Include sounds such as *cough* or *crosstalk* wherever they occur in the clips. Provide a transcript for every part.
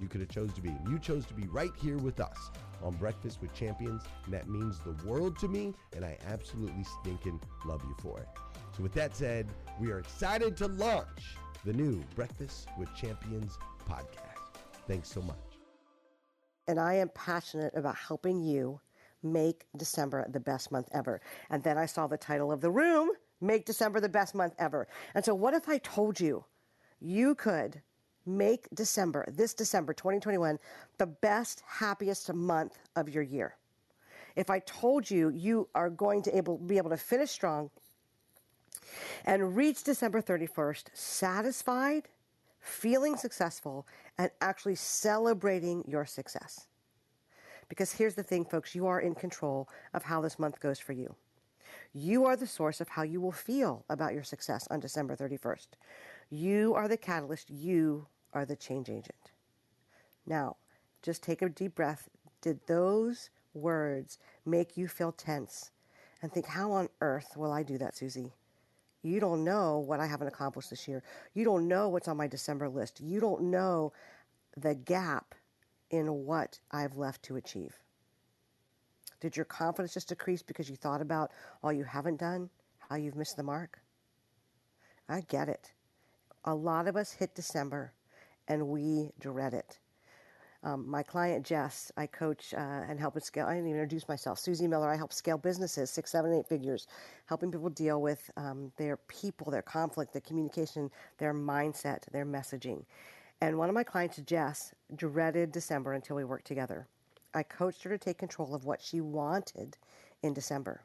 you could have chose to be. You chose to be right here with us on Breakfast with Champions, and that means the world to me, and I absolutely stinking love you for it. So with that said, we are excited to launch the new Breakfast with Champions podcast. Thanks so much. And I am passionate about helping you make December the best month ever. And then I saw the title of the room, Make December the Best Month Ever. And so what if I told you you could make December, this December 2021, the best, happiest month of your year. If I told you you are going to able, be able to finish strong and reach December 31st satisfied, feeling successful, and actually celebrating your success. Because here's the thing, folks, you are in control of how this month goes for you. You are the source of how you will feel about your success on December 31st. You are the catalyst. You are the change agent. Now, just take a deep breath. Did those words make you feel tense? And think, how on earth will I do that, Susie? You don't know what I haven't accomplished this year. You don't know what's on my December list. You don't know the gap in what I've left to achieve. Did your confidence just decrease because you thought about all you haven't done, how you've missed the mark? I get it. A lot of us hit December and we dread it. Um, my client Jess, I coach uh, and help scale. I didn't even introduce myself. Susie Miller, I help scale businesses six, seven, eight figures, helping people deal with um, their people, their conflict, their communication, their mindset, their messaging. And one of my clients, Jess, dreaded December until we worked together. I coached her to take control of what she wanted in December.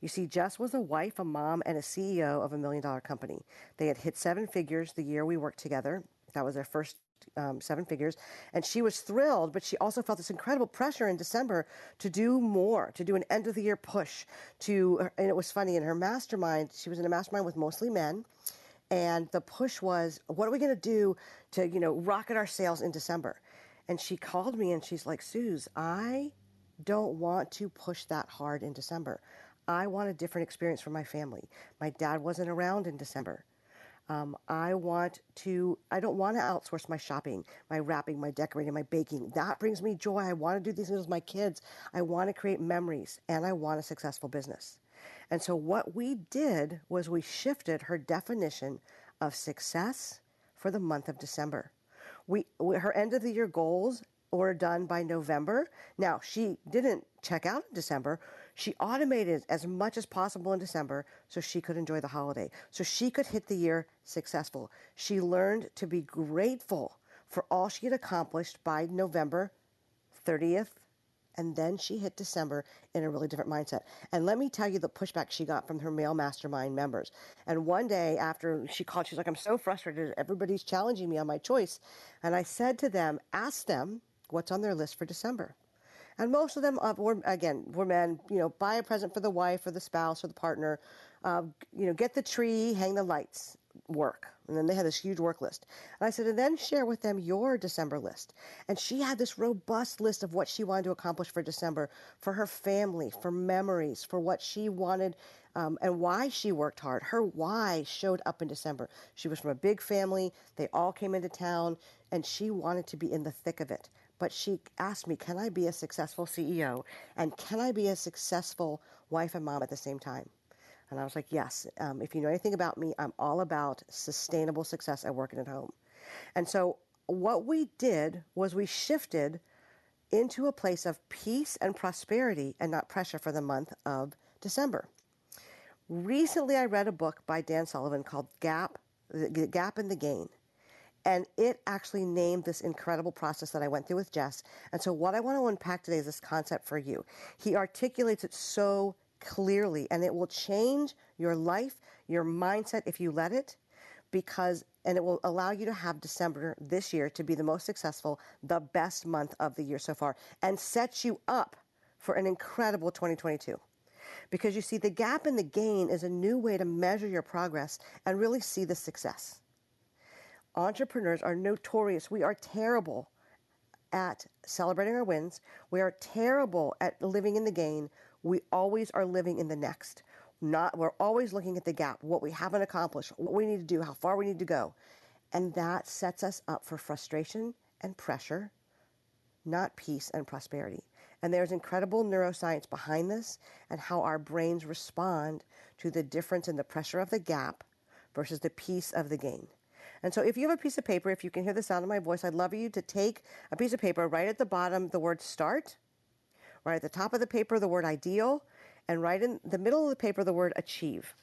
You see, Jess was a wife, a mom, and a CEO of a million dollar company. They had hit seven figures the year we worked together. That was their first um, seven figures. And she was thrilled, but she also felt this incredible pressure in December to do more, to do an end of the year push. To and it was funny in her mastermind. She was in a mastermind with mostly men, and the push was, what are we going to do to you know rocket our sales in December? And she called me and she's like, Suze, I don't want to push that hard in December. I want a different experience for my family. My dad wasn't around in December. Um, I want to, I don't want to outsource my shopping, my wrapping, my decorating, my baking. That brings me joy. I want to do these things with my kids. I want to create memories and I want a successful business. And so what we did was we shifted her definition of success for the month of December. We, her end of the year goals were done by November. Now, she didn't check out in December. She automated as much as possible in December so she could enjoy the holiday, so she could hit the year successful. She learned to be grateful for all she had accomplished by November 30th, and then she hit December in a really different mindset. And let me tell you the pushback she got from her male mastermind members. And one day after she called, she's like, I'm so frustrated. Everybody's challenging me on my choice. And I said to them, ask them what's on their list for December. And most of them, uh, were, again, were men, you know, buy a present for the wife or the spouse or the partner, uh, you know, get the tree, hang the lights, work. And then they had this huge work list. And I said, and then share with them your December list. And she had this robust list of what she wanted to accomplish for December, for her family, for memories, for what she wanted um, and why she worked hard. Her why showed up in December. She was from a big family. They all came into town, and she wanted to be in the thick of it but she asked me, Can I be a successful CEO? And can I be a successful wife and mom at the same time? And I was like, Yes. Um, if you know anything about me, I'm all about sustainable success at working at home. And so what we did was we shifted into a place of peace and prosperity and not pressure for the month of December. Recently, I read a book by Dan Sullivan called Gap, The Gap and the Gain. And it actually named this incredible process that I went through with Jess. And so, what I want to unpack today is this concept for you. He articulates it so clearly, and it will change your life, your mindset if you let it, because, and it will allow you to have December this year to be the most successful, the best month of the year so far, and set you up for an incredible 2022 because you see the gap and the gain is a new way to measure your progress and really see the success entrepreneurs are notorious. We are terrible at celebrating our wins. We are terrible at living in the gain. We always are living in the next. Not we're always looking at the gap, what we haven't accomplished, what we need to do, how far we need to go. And that sets us up for frustration and pressure, not peace and prosperity. And there's incredible neuroscience behind this and how our brains respond to the difference in the pressure of the gap versus the peace of the gain. And so if you have a piece of paper, if you can hear the sound of my voice, I'd love you to take a piece of paper, right at the bottom the word start, right at the top of the paper the word ideal, and right in the middle of the paper the word achieve.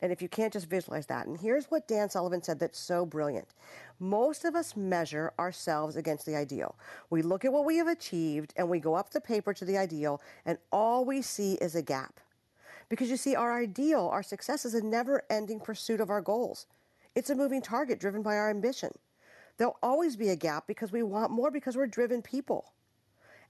And if you can't just visualize that. And here's what Dan Sullivan said that's so brilliant. Most of us measure ourselves against the ideal. We look at what we have achieved and we go up the paper to the ideal, and all we see is a gap. Because you see, our ideal, our success is a never ending pursuit of our goals. It's a moving target driven by our ambition. There'll always be a gap because we want more because we're driven people.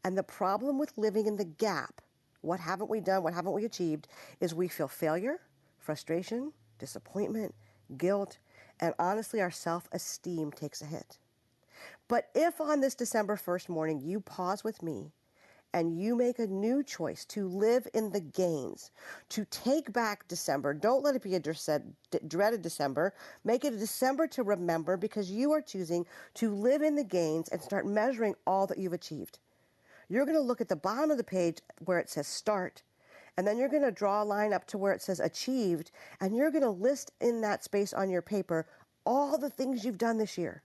And the problem with living in the gap, what haven't we done, what haven't we achieved, is we feel failure, frustration, disappointment, guilt, and honestly, our self esteem takes a hit. But if on this December 1st morning you pause with me and you make a new choice to live in the gains, to take back December. Don't let it be a dreaded December. Make it a December to remember because you are choosing to live in the gains and start measuring all that you've achieved. You're going to look at the bottom of the page where it says start, and then you're going to draw a line up to where it says achieved, and you're going to list in that space on your paper all the things you've done this year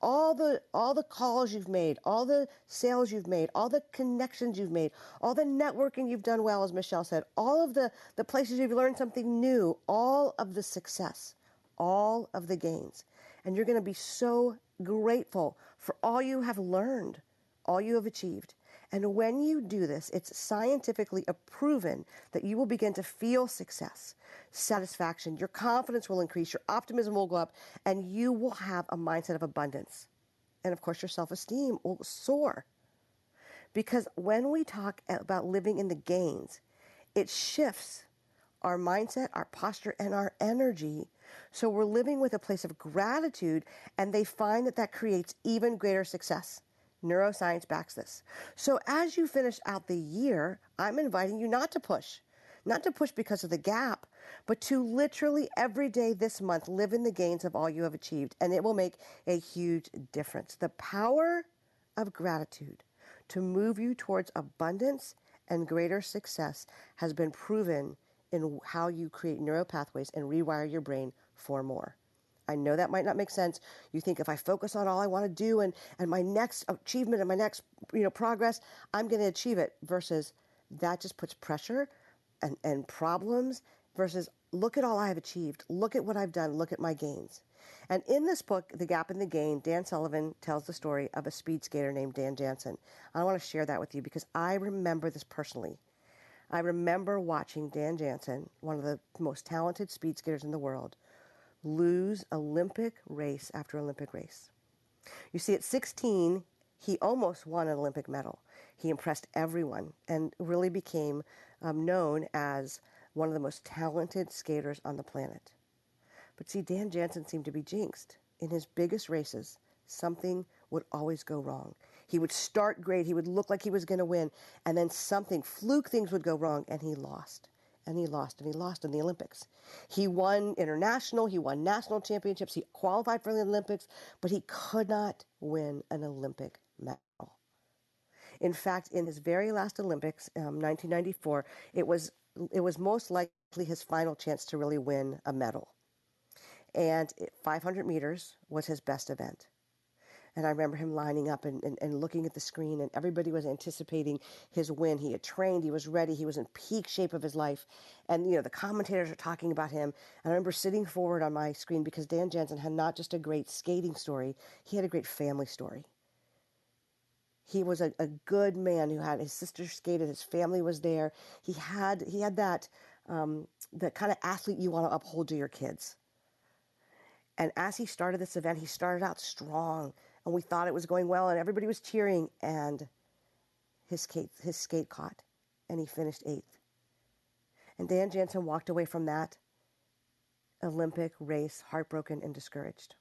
all the all the calls you've made, all the sales you've made, all the connections you've made, all the networking you've done well, as Michelle said, all of the, the places you've learned something new, all of the success, all of the gains. And you're going to be so grateful for all you have learned, all you have achieved. And when you do this, it's scientifically proven that you will begin to feel success, satisfaction, your confidence will increase, your optimism will go up, and you will have a mindset of abundance. And of course, your self esteem will soar. Because when we talk about living in the gains, it shifts our mindset, our posture, and our energy. So we're living with a place of gratitude, and they find that that creates even greater success. Neuroscience backs this. So as you finish out the year, I'm inviting you not to push. Not to push because of the gap, but to literally every day this month live in the gains of all you have achieved. And it will make a huge difference. The power of gratitude to move you towards abundance and greater success has been proven in how you create neural pathways and rewire your brain for more. I know that might not make sense. You think if I focus on all I want to do and, and my next achievement and my next you know progress, I'm going to achieve it versus that just puts pressure and, and problems versus look at all I have achieved. Look at what I've done. Look at my gains. And in this book, The Gap in the Gain, Dan Sullivan tells the story of a speed skater named Dan Jansen. I want to share that with you because I remember this personally. I remember watching Dan Jansen, one of the most talented speed skaters in the world, lose Olympic race after Olympic race. You see, at 16, he almost won an Olympic medal. He impressed everyone and really became um, known as one of the most talented skaters on the planet. But see, Dan Jansen seemed to be jinxed. In his biggest races, something would always go wrong. He would start great, he would look like he was going to win, and then something, fluke things would go wrong, and he lost and he lost, and he lost in the Olympics. He won international, he won national championships, he qualified for the Olympics, but he could not win an Olympic medal. In fact, in his very last Olympics, um, 1994, it was it was most likely his final chance to really win a medal. And 500 meters was his best event. And I remember him lining up and, and, and, looking at the screen, and everybody was anticipating his win. He had trained, he was ready, he was in peak shape of his life. And, you know, the commentators are talking about him. And I remember sitting forward on my screen because Dan Jansen had not just a great skating story, he had a great family story. He was a, a good man who had his sister skated, his family was there. He had he had that um, that kind of athlete you want to uphold to your kids. And as he started this event, he started out strong and we thought it was going well, and everybody was cheering, and his skate, his skate caught, and he finished eighth. And Dan Jansen walked away from that Olympic race heartbroken and discouraged.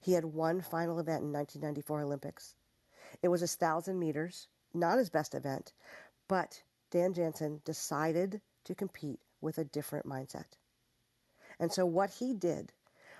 He had one final event in 1994 Olympics. It was a thousand meters, not his best event, but Dan Jansen decided to compete with a different mindset. And so what he did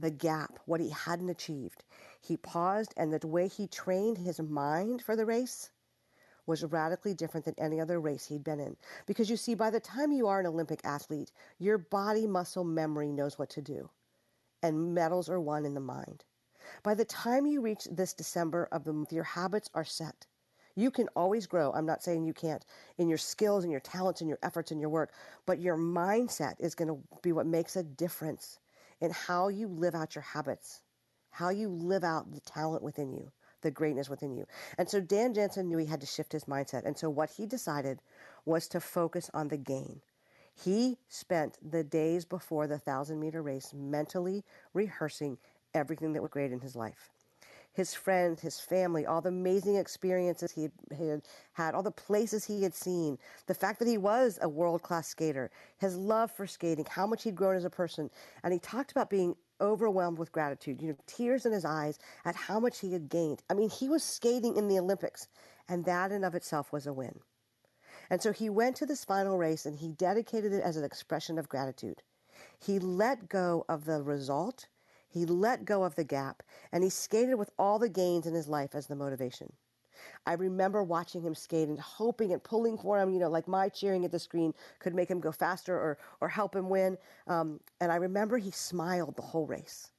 the gap, what he hadn't achieved. He paused, and the way he trained his mind for the race was radically different than any other race he'd been in. Because you see, by the time you are an Olympic athlete, your body muscle memory knows what to do, and medals are won in the mind. By the time you reach this December of the month, your habits are set. You can always grow. I'm not saying you can't in your skills and your talents and your efforts and your work, but your mindset is going to be what makes a difference in how you live out your habits, how you live out the talent within you, the greatness within you. And so Dan Jansen knew he had to shift his mindset. And so what he decided was to focus on the gain. He spent the days before the thousand meter race mentally rehearsing everything that was great in his life his friends, his family, all the amazing experiences he had had, all the places he had seen, the fact that he was a world class skater, his love for skating, how much he'd grown as a person. And he talked about being overwhelmed with gratitude, you know, tears in his eyes at how much he had gained. I mean, he was skating in the Olympics, and that in of itself was a win. And so he went to this final race and he dedicated it as an expression of gratitude. He let go of the result, he let go of the gap, and he skated with all the gains in his life as the motivation. I remember watching him skate and hoping and pulling for him, you know, like my cheering at the screen could make him go faster or, or help him win. Um, and I remember he smiled the whole race.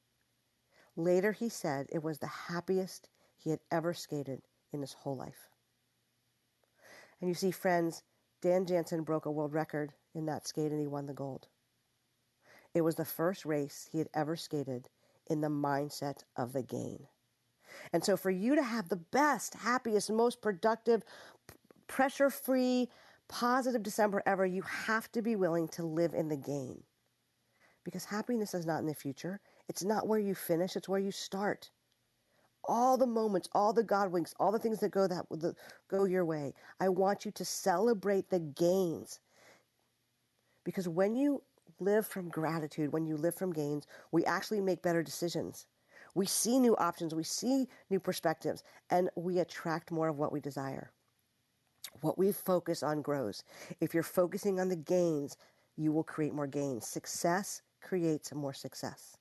Later, he said it was the happiest he had ever skated in his whole life. And you see, friends, Dan Jansen broke a world record in that skate and he won the gold. It was the first race he had ever skated in the mindset of the gain. And so, for you to have the best, happiest, most productive, pressure free, positive December ever, you have to be willing to live in the gain. Because happiness is not in the future, it's not where you finish, it's where you start. All the moments, all the God winks, all the things that go that go your way. I want you to celebrate the gains. Because when you live from gratitude, when you live from gains, we actually make better decisions. We see new options, we see new perspectives, and we attract more of what we desire. What we focus on grows. If you're focusing on the gains, you will create more gains. Success creates more success.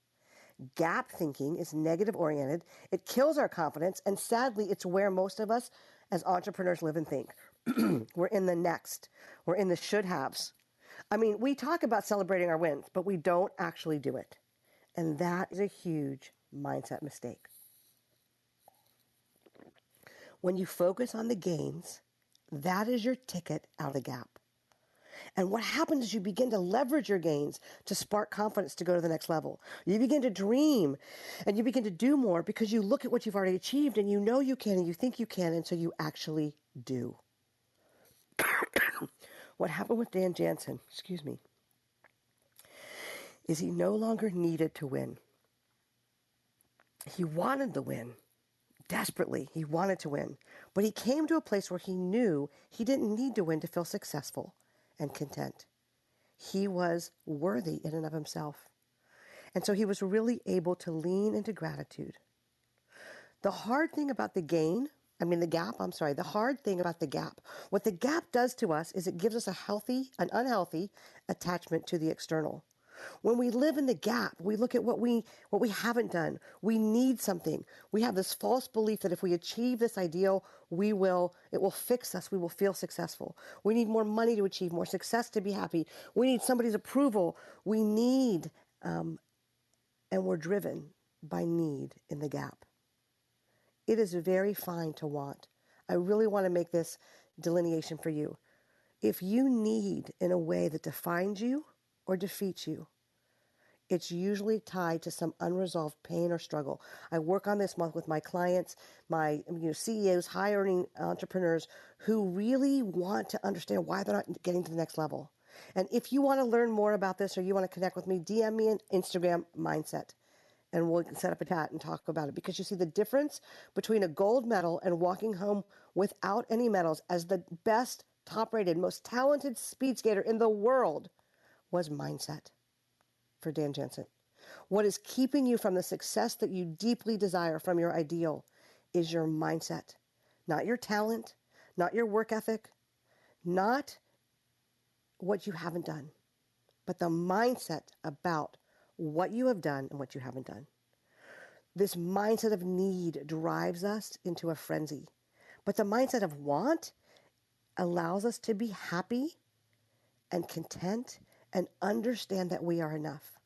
Gap thinking is negative oriented. It kills our confidence, and sadly, it's where most of us as entrepreneurs live and think. *clears throat* We're in the next. We're in the should haves. I mean, we talk about celebrating our wins, but we don't actually do it. And that is a huge mindset mistake. When you focus on the gains, that is your ticket out of the gap. And what happens is you begin to leverage your gains to spark confidence to go to the next level. You begin to dream and you begin to do more because you look at what you've already achieved and you know you can and you think you can, and so you actually do. What happened with Dan Jansen, excuse me, is he no longer needed to win. He wanted the win desperately. He wanted to win. But he came to a place where he knew he didn't need to win to feel successful and content. He was worthy in and of himself. And so he was really able to lean into gratitude. The hard thing about the gain, I mean, the gap, I'm sorry, the hard thing about the gap, what the gap does to us is it gives us a healthy, an unhealthy attachment to the external. When we live in the gap, we look at what we what we haven't done. We need something. We have this false belief that if we achieve this ideal, we will it will fix us. We will feel successful. We need more money to achieve more success to be happy. We need somebody's approval. We need, um, and we're driven by need in the gap. It is very fine to want. I really want to make this delineation for you. If you need in a way that defines you, or defeats you. It's usually tied to some unresolved pain or struggle. I work on this month with my clients, my you know, CEOs, high earning entrepreneurs who really want to understand why they're not getting to the next level. And if you want to learn more about this or you want to connect with me, DM me on Instagram mindset and we'll set up a chat and talk about it because you see the difference between a gold medal and walking home without any medals as the best top rated most talented speed skater in the world was mindset for Dan Jansen. What is keeping you from the success that you deeply desire from your ideal is your mindset, not your talent, not your work ethic, not what you haven't done, but the mindset about what you have done and what you haven't done. This mindset of need drives us into a frenzy, but the mindset of want allows us to be happy and content and understand that we are enough.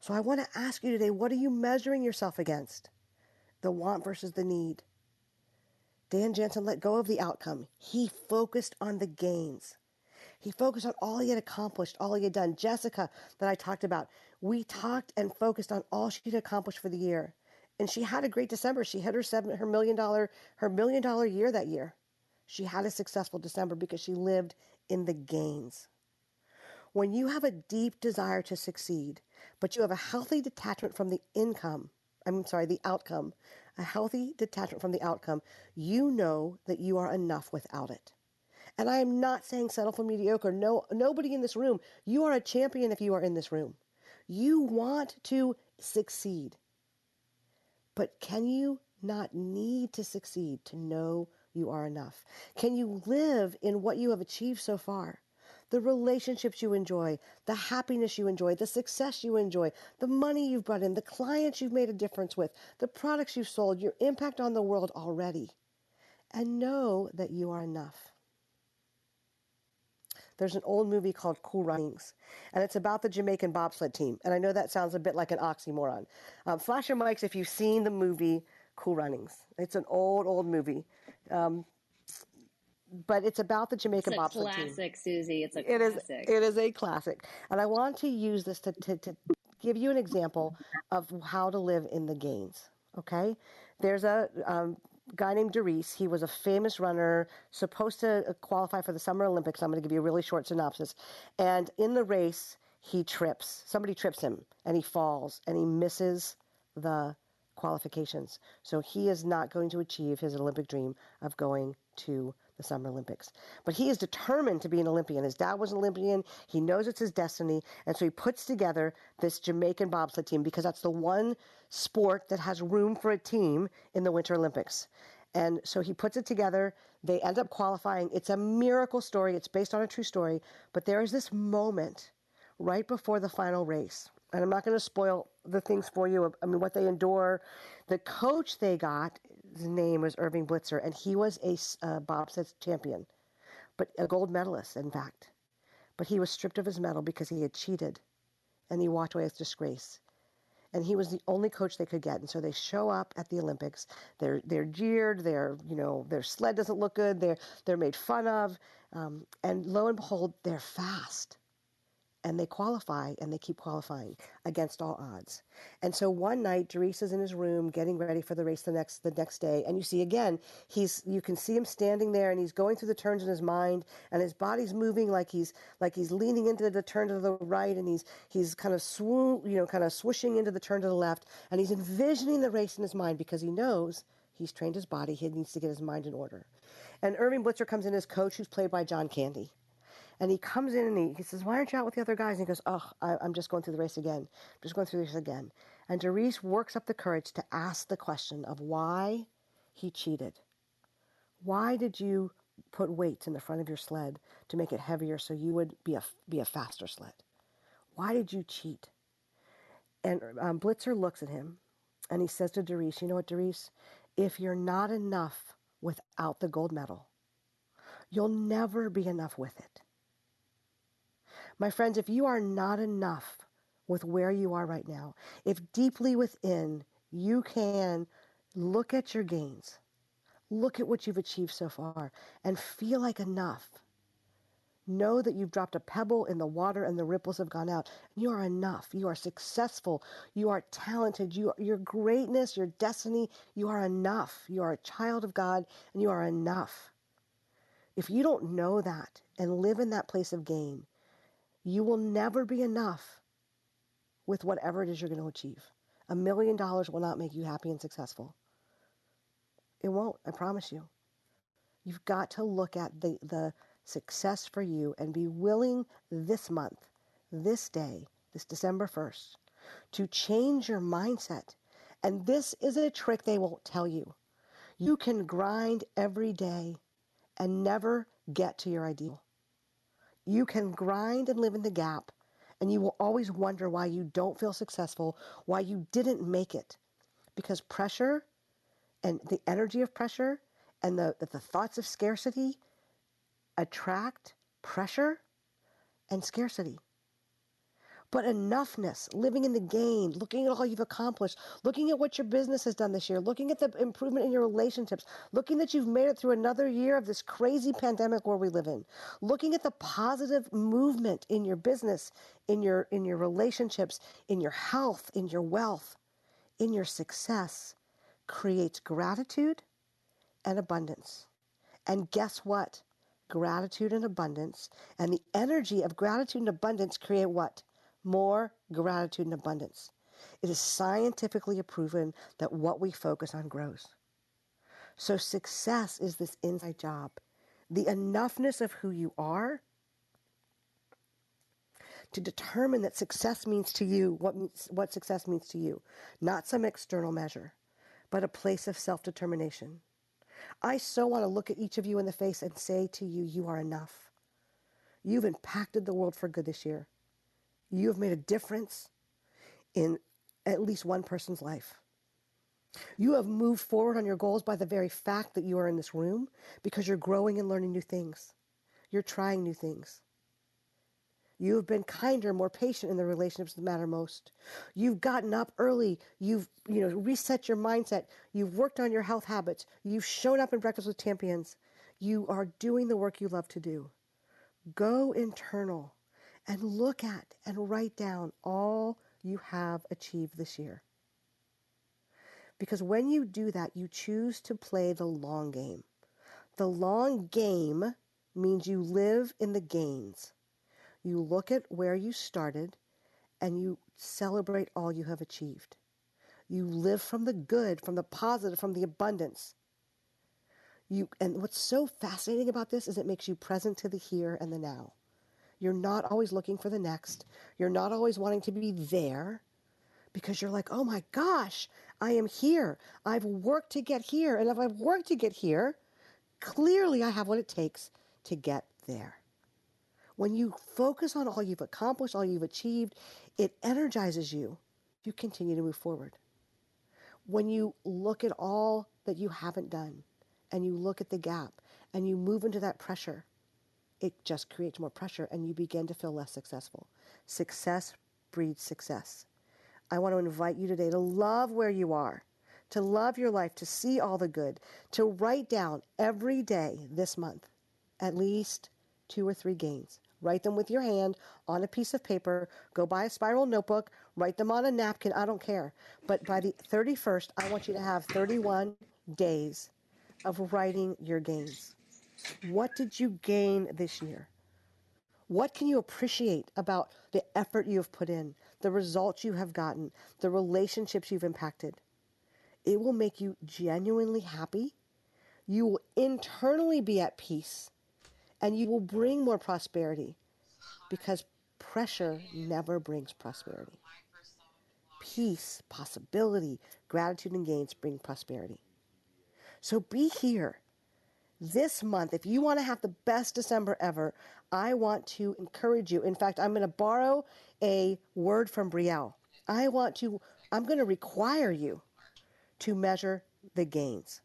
So I want to ask you today what are you measuring yourself against? The want versus the need. Dan Jansen let go of the outcome. He focused on the gains. He focused on all he had accomplished, all he had done. Jessica, that I talked about, we talked and focused on all she had accomplished for the year. And she had a great December. She hit her seven, her million dollar, her million dollar year that year. She had a successful December because she lived in the gains. When you have a deep desire to succeed, but you have a healthy detachment from the income, I'm sorry, the outcome, a healthy detachment from the outcome, you know that you are enough without it. And I am not saying settle for mediocre. No, nobody in this room. You are a champion if you are in this room. You want to succeed. But can you not need to succeed to know you are enough? Can you live in what you have achieved so far? The relationships you enjoy, the happiness you enjoy, the success you enjoy, the money you've brought in, the clients you've made a difference with, the products you've sold, your impact on the world already. And know that you are enough. There's an old movie called Cool Runnings, and it's about the Jamaican bobsled team. And I know that sounds a bit like an oxymoron. Um, flash your mics if you've seen the movie Cool Runnings. It's an old, old movie. Um, but it's about the Jamaican bobsled team. it's a bobsled classic, team. Susie. It's a It is. classic. It is a classic, and I want to use this to, to, to give you an example of how to live in the gains. Okay, there's a um, guy named Derice. He was a famous runner, supposed to uh, qualify for the Summer Olympics. I'm going to give you a really short synopsis. And in the race, he trips. Somebody trips him, and he falls, and he misses the qualifications. So he is not going to achieve his Olympic dream of going to the Summer Olympics. But he is determined to be an Olympian. His dad was an Olympian. He knows it's his destiny. And so he puts together this Jamaican bobsled team because that's the one sport that has room for a team in the Winter Olympics. And so he puts it together. They end up qualifying. It's a miracle story. It's based on a true story. But there is this moment right before the final race. And I'm not going to spoil the things for you. I mean, what they endure. The coach they got, name was Irving Blitzer, and he was a uh, bobsled champion, but a gold medalist, in fact. But he was stripped of his medal because he had cheated, and he walked away with disgrace. And he was the only coach they could get, and so they show up at the Olympics. They're they're jeered. They're you know their sled doesn't look good. They're they're made fun of, um, and lo and behold, they're fast and they qualify and they keep qualifying against all odds. And so one night, Derice is in his room getting ready for the race the next the next day, and you see again he's you can see him standing there and he's going through the turns in his mind, and his body's moving like he's like he's leaning into the turn to the right, and he's he's kind of swoop you know kind of swooshing into the turn to the left, and he's envisioning the race in his mind because he knows he's trained his body, he needs to get his mind in order. And Irving Blitzer comes in as coach, who's played by John Candy. And he comes in and he, he says, Why aren't you out with the other guys? And he goes, Oh, I, I'm just going through the race again. I'm just going through race again. And Derice works up the courage to ask the question of why he cheated. Why did you put weights in the front of your sled to make it heavier so you would be a, be a faster sled? Why did you cheat? And um, Blitzer looks at him and he says to Derice, You know what, Derice? If you're not enough without the gold medal, you'll never be enough with it. My friends, if you are not enough with where you are right now, if deeply within you can look at your gains, look at what you've achieved so far, and feel like enough, know that you've dropped a pebble in the water and the ripples have gone out. You are enough. You are successful. You are talented. You, your greatness, your destiny, you are enough. You are a child of God and you are enough. If you don't know that and live in that place of gain, you will never be enough with whatever it is you're going to achieve. A million dollars will not make you happy and successful. It won't, I promise you. You've got to look at the, the success for you and be willing this month, this day, this December 1st, to change your mindset. And this is a trick they won't tell you. You can grind every day and never get to your ideal. You can grind and live in the gap, and you will always wonder why you don't feel successful, why you didn't make it. Because pressure and the energy of pressure and the, the, the thoughts of scarcity attract pressure and scarcity. But enoughness, living in the gain, looking at all you've accomplished, looking at what your business has done this year, looking at the improvement in your relationships, looking that you've made it through another year of this crazy pandemic where we live in, looking at the positive movement in your business, in your in your relationships, in your health, in your wealth, in your success creates gratitude and abundance. And guess what? Gratitude and abundance and the energy of gratitude and abundance create what? More gratitude and abundance. It is scientifically proven that what we focus on grows. So, success is this inside job. The enoughness of who you are, to determine that success means to you what, what success means to you, not some external measure, but a place of self determination. I so want to look at each of you in the face and say to you, you are enough. You've impacted the world for good this year. You have made a difference in at least one person's life. You have moved forward on your goals by the very fact that you are in this room because you're growing and learning new things. You're trying new things. You have been kinder, more patient in the relationships that matter most. You've gotten up early. You've, you know, reset your mindset. You've worked on your health habits. You've shown up in Breakfast with Champions. You are doing the work you love to do. Go internal and look at and write down all you have achieved this year. Because when you do that, you choose to play the long game. The long game means you live in the gains. You look at where you started and you celebrate all you have achieved. You live from the good, from the positive, from the abundance. You, and what's so fascinating about this is it makes you present to the here and the now. You're not always looking for the next. You're not always wanting to be there because you're like, oh my gosh, I am here. I've worked to get here. And if I've worked to get here, clearly I have what it takes to get there. When you focus on all you've accomplished, all you've achieved, it energizes you. You continue to move forward. When you look at all that you haven't done and you look at the gap and you move into that pressure, it just creates more pressure and you begin to feel less successful. Success breeds success. I want to invite you today to love where you are, to love your life, to see all the good, to write down every day this month at least two or three gains. Write them with your hand on a piece of paper. Go buy a spiral notebook. Write them on a napkin. I don't care. But by the 31st, I want you to have 31 days of writing your gains. What did you gain this year? What can you appreciate about the effort you have put in, the results you have gotten, the relationships you've impacted? It will make you genuinely happy. You will internally be at peace and you will bring more prosperity because pressure never brings prosperity. Peace, possibility, gratitude, and gains bring prosperity. So be here this month. If you want to have the best December ever, I want to encourage you. In fact, I'm going to borrow a word from Brielle. I want to, I'm going to require you to measure the gains,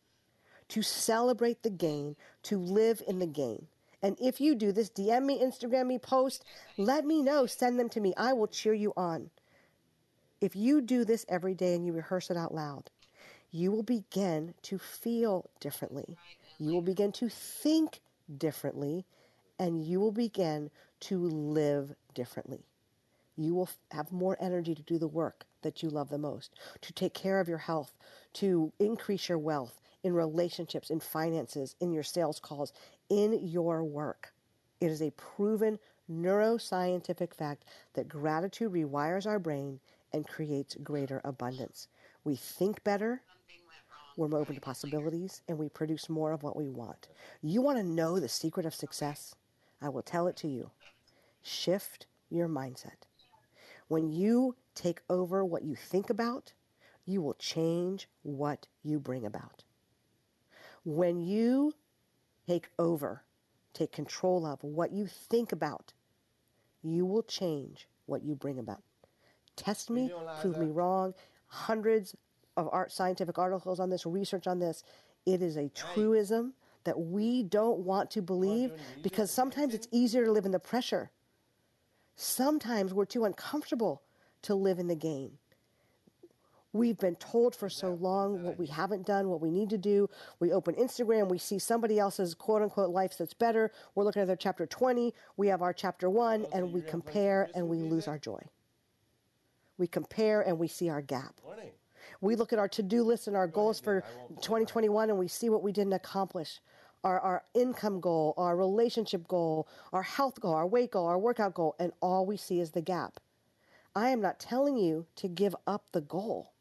to celebrate the gain, to live in the gain. And if you do this, DM me, Instagram me, post, let me know, send them to me. I will cheer you on. If you do this every day and you rehearse it out loud, you will begin to feel differently. You will begin to think differently, and you will begin to live differently. You will have more energy to do the work that you love the most, to take care of your health, to increase your wealth in relationships, in finances, in your sales calls, in your work. It is a proven neuroscientific fact that gratitude rewires our brain and creates greater abundance. We think better, we're more open to possibilities, and we produce more of what we want. You want to know the secret of success? I will tell it to you. Shift your mindset. When you take over what you think about, you will change what you bring about. When you take over, take control of what you think about, you will change what you bring about. Test me, prove me wrong. Hundreds of art, scientific articles on this, research on this. It is a truism that we don't want to believe because sometimes it's easier to live in the pressure. Sometimes we're too uncomfortable to live in the gain. We've been told for so long what we haven't done, what we need to do. We open Instagram, we see somebody else's quote unquote life that's better. We're looking at their chapter 20, we have our chapter 1, and we compare and we lose our joy. We compare and we see our gap. We look at our to do list and our goals for 2021 and we see what we didn't accomplish. Our, our income goal, our relationship goal, our health goal, our weight goal, our workout goal, and all we see is the gap. I am not telling you to give up the goal.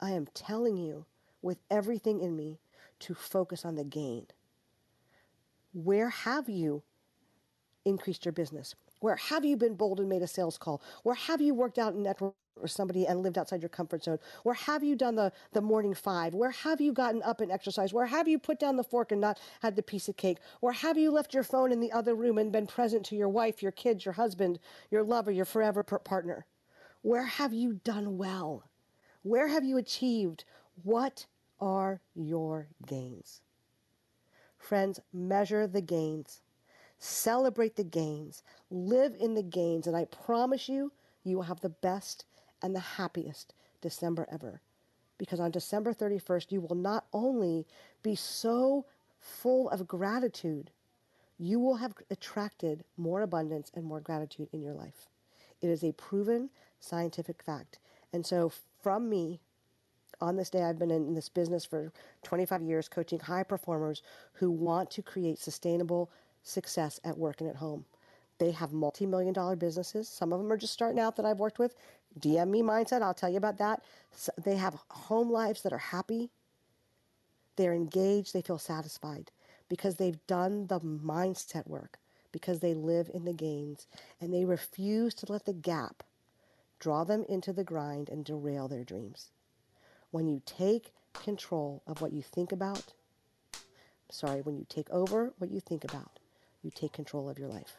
I am telling you with everything in me to focus on the gain. Where have you increased your business? Where have you been bold and made a sales call? Where have you worked out and networked or somebody and lived outside your comfort zone? Where have you done the, the morning five? Where have you gotten up and exercised? Where have you put down the fork and not had the piece of cake? Where have you left your phone in the other room and been present to your wife, your kids, your husband, your lover, your forever partner? Where have you done well? Where have you achieved? What are your gains? Friends, measure the gains. Celebrate the gains. Live in the gains. And I promise you, you will have the best and the happiest December ever. Because on December 31st, you will not only be so full of gratitude, you will have attracted more abundance and more gratitude in your life. It is a proven scientific fact. And so, from me, on this day, I've been in this business for 25 years, coaching high performers who want to create sustainable success at work and at home. They have multi million dollar businesses. Some of them are just starting out that I've worked with. DM me mindset, I'll tell you about that. So they have home lives that are happy, they're engaged, they feel satisfied because they've done the mindset work, because they live in the gains, and they refuse to let the gap draw them into the grind and derail their dreams. When you take control of what you think about, sorry, when you take over what you think about, you take control of your life.